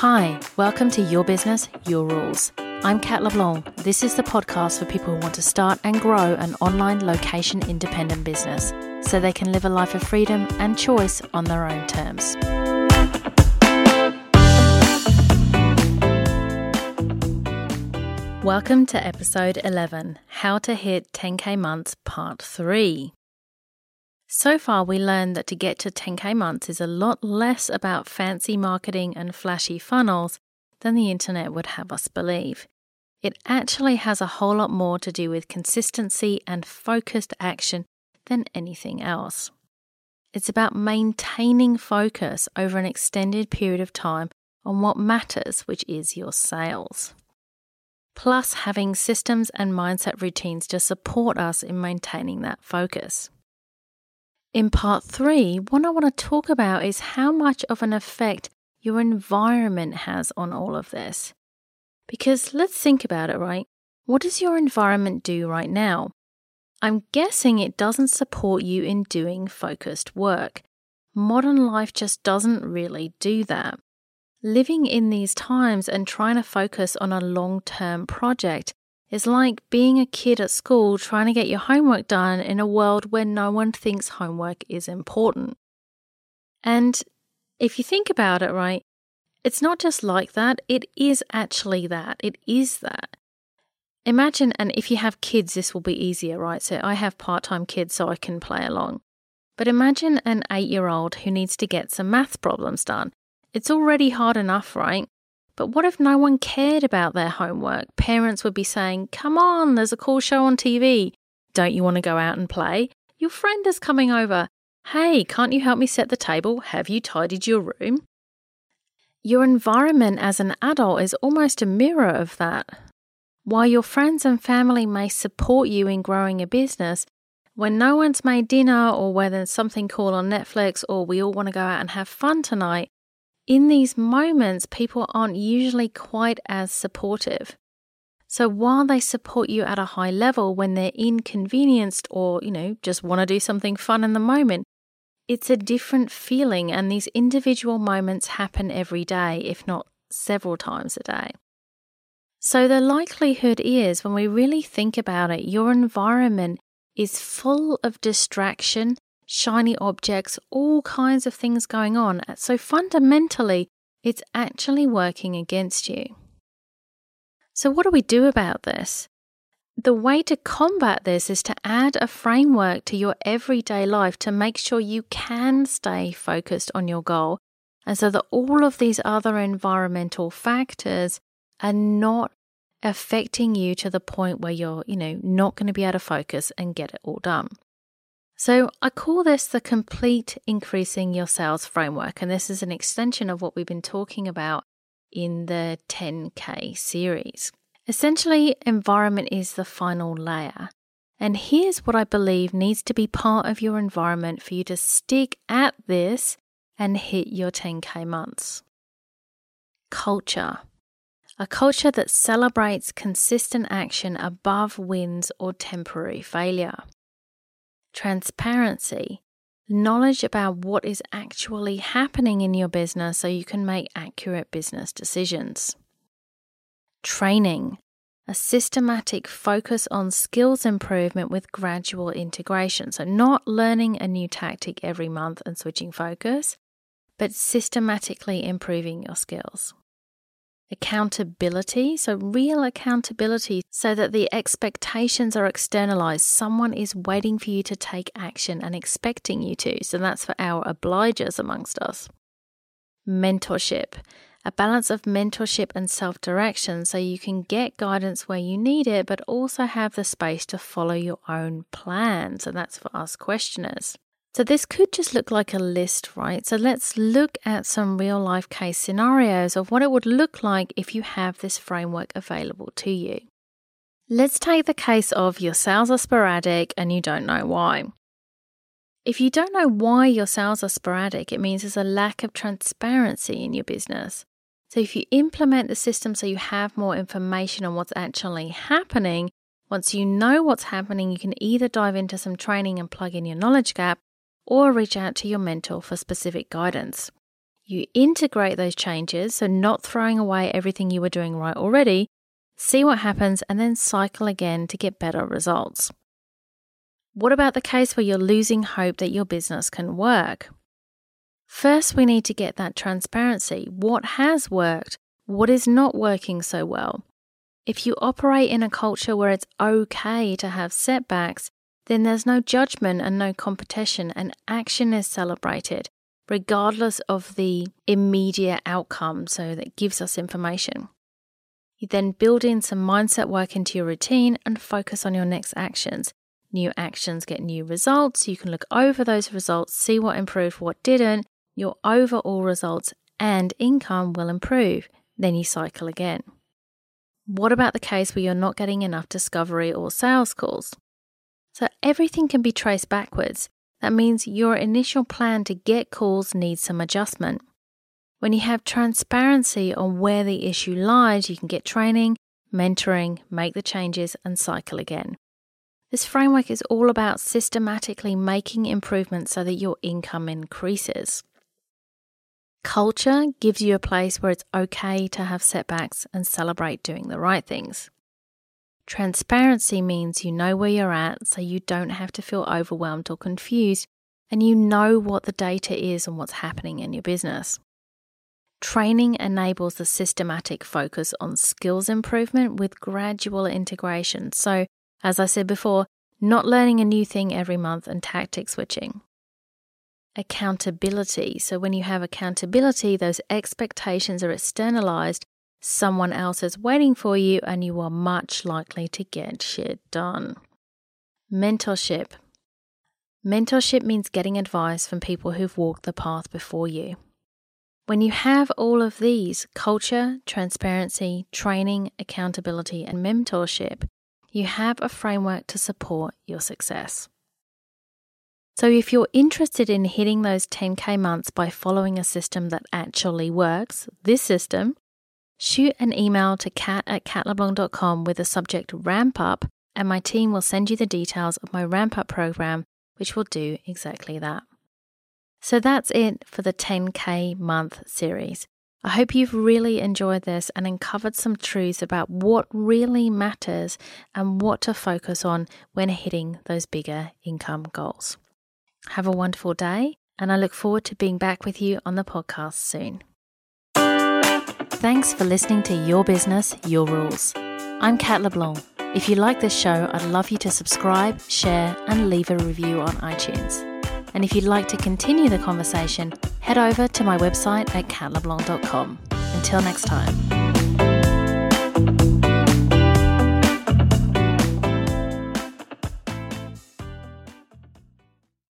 Hi, welcome to Your Business, Your Rules. I'm Kat LeBlanc. This is the podcast for people who want to start and grow an online location independent business so they can live a life of freedom and choice on their own terms. Welcome to episode 11 How to Hit 10K Months, Part 3. So far, we learned that to get to 10K months is a lot less about fancy marketing and flashy funnels than the internet would have us believe. It actually has a whole lot more to do with consistency and focused action than anything else. It's about maintaining focus over an extended period of time on what matters, which is your sales plus having systems and mindset routines to support us in maintaining that focus. In part three, what I want to talk about is how much of an effect your environment has on all of this. Because let's think about it, right? What does your environment do right now? I'm guessing it doesn't support you in doing focused work. Modern life just doesn't really do that. Living in these times and trying to focus on a long term project is like being a kid at school trying to get your homework done in a world where no one thinks homework is important. And if you think about it, right, it's not just like that, it is actually that. It is that. Imagine, and if you have kids, this will be easier, right? So I have part time kids so I can play along. But imagine an eight year old who needs to get some math problems done. It's already hard enough, right? But what if no one cared about their homework? Parents would be saying, Come on, there's a cool show on TV. Don't you want to go out and play? Your friend is coming over. Hey, can't you help me set the table? Have you tidied your room? Your environment as an adult is almost a mirror of that. While your friends and family may support you in growing a business, when no one's made dinner or when there's something cool on Netflix or we all want to go out and have fun tonight, in these moments, people aren't usually quite as supportive. So while they support you at a high level when they're inconvenienced or, you know, just want to do something fun in the moment, it's a different feeling. And these individual moments happen every day, if not several times a day. So the likelihood is, when we really think about it, your environment is full of distraction shiny objects, all kinds of things going on. So fundamentally, it's actually working against you. So, what do we do about this? The way to combat this is to add a framework to your everyday life to make sure you can stay focused on your goal. And so that all of these other environmental factors are not affecting you to the point where you're, you know, not going to be able to focus and get it all done. So I call this the complete increasing your sales framework. And this is an extension of what we've been talking about in the 10K series. Essentially, environment is the final layer. And here's what I believe needs to be part of your environment for you to stick at this and hit your 10K months. Culture. A culture that celebrates consistent action above wins or temporary failure transparency, knowledge about what is actually happening in your business so you can make accurate business decisions. Training, a systematic focus on skills improvement with gradual integration. So, not learning a new tactic every month and switching focus, but systematically improving your skills accountability. So, real accountability so that the expectations are externalized. Someone is waiting for you to take action and expecting you to. So, that's for our obligers amongst us. Mentorship, a balance of mentorship and self direction so you can get guidance where you need it, but also have the space to follow your own plans. And that's for us questioners. So, this could just look like a list, right? So, let's look at some real life case scenarios of what it would look like if you have this framework available to you. Let's take the case of your sales are sporadic and you don't know why. If you don't know why your sales are sporadic, it means there's a lack of transparency in your business. So, if you implement the system so you have more information on what's actually happening, once you know what's happening, you can either dive into some training and plug in your knowledge gap, or reach out to your mentor for specific guidance. You integrate those changes, so not throwing away everything you were doing right already, see what happens, and then cycle again to get better results. What about the case where you're losing hope that your business can work? First, we need to get that transparency. What has worked? What is not working so well? If you operate in a culture where it's okay to have setbacks, then there's no judgment and no competition, and action is celebrated regardless of the immediate outcome. So that gives us information. You then build in some mindset work into your routine and focus on your next actions. New actions get new results. You can look over those results, see what improved, what didn't. Your overall results and income will improve. Then you cycle again. What about the case where you're not getting enough discovery or sales calls? So everything can be traced backwards. That means your initial plan to get calls needs some adjustment. When you have transparency on where the issue lies, you can get training, mentoring, make the changes, and cycle again. This framework is all about systematically making improvements so that your income increases. Culture gives you a place where it's okay to have setbacks and celebrate doing the right things. Transparency means you know where you're at so you don't have to feel overwhelmed or confused and you know what the data is and what's happening in your business. Training enables the systematic focus on skills improvement with gradual integration. So, as I said before, not learning a new thing every month and tactic switching. Accountability. So, when you have accountability, those expectations are externalized someone else is waiting for you and you are much likely to get shit done. Mentorship. Mentorship means getting advice from people who've walked the path before you. When you have all of these culture, transparency, training, accountability, and mentorship you have a framework to support your success. So, if you're interested in hitting those 10K months by following a system that actually works, this system shoot an email to cat at katleblanc.com with the subject ramp up, and my team will send you the details of my ramp up program, which will do exactly that. So that's it for the 10K month series. I hope you've really enjoyed this and uncovered some truths about what really matters and what to focus on when hitting those bigger income goals. Have a wonderful day, and I look forward to being back with you on the podcast soon. Thanks for listening to Your Business, Your Rules. I'm Kat LeBlanc. If you like this show, I'd love you to subscribe, share, and leave a review on iTunes. And if you'd like to continue the conversation, head over to my website at katleblanc.com. Until next time.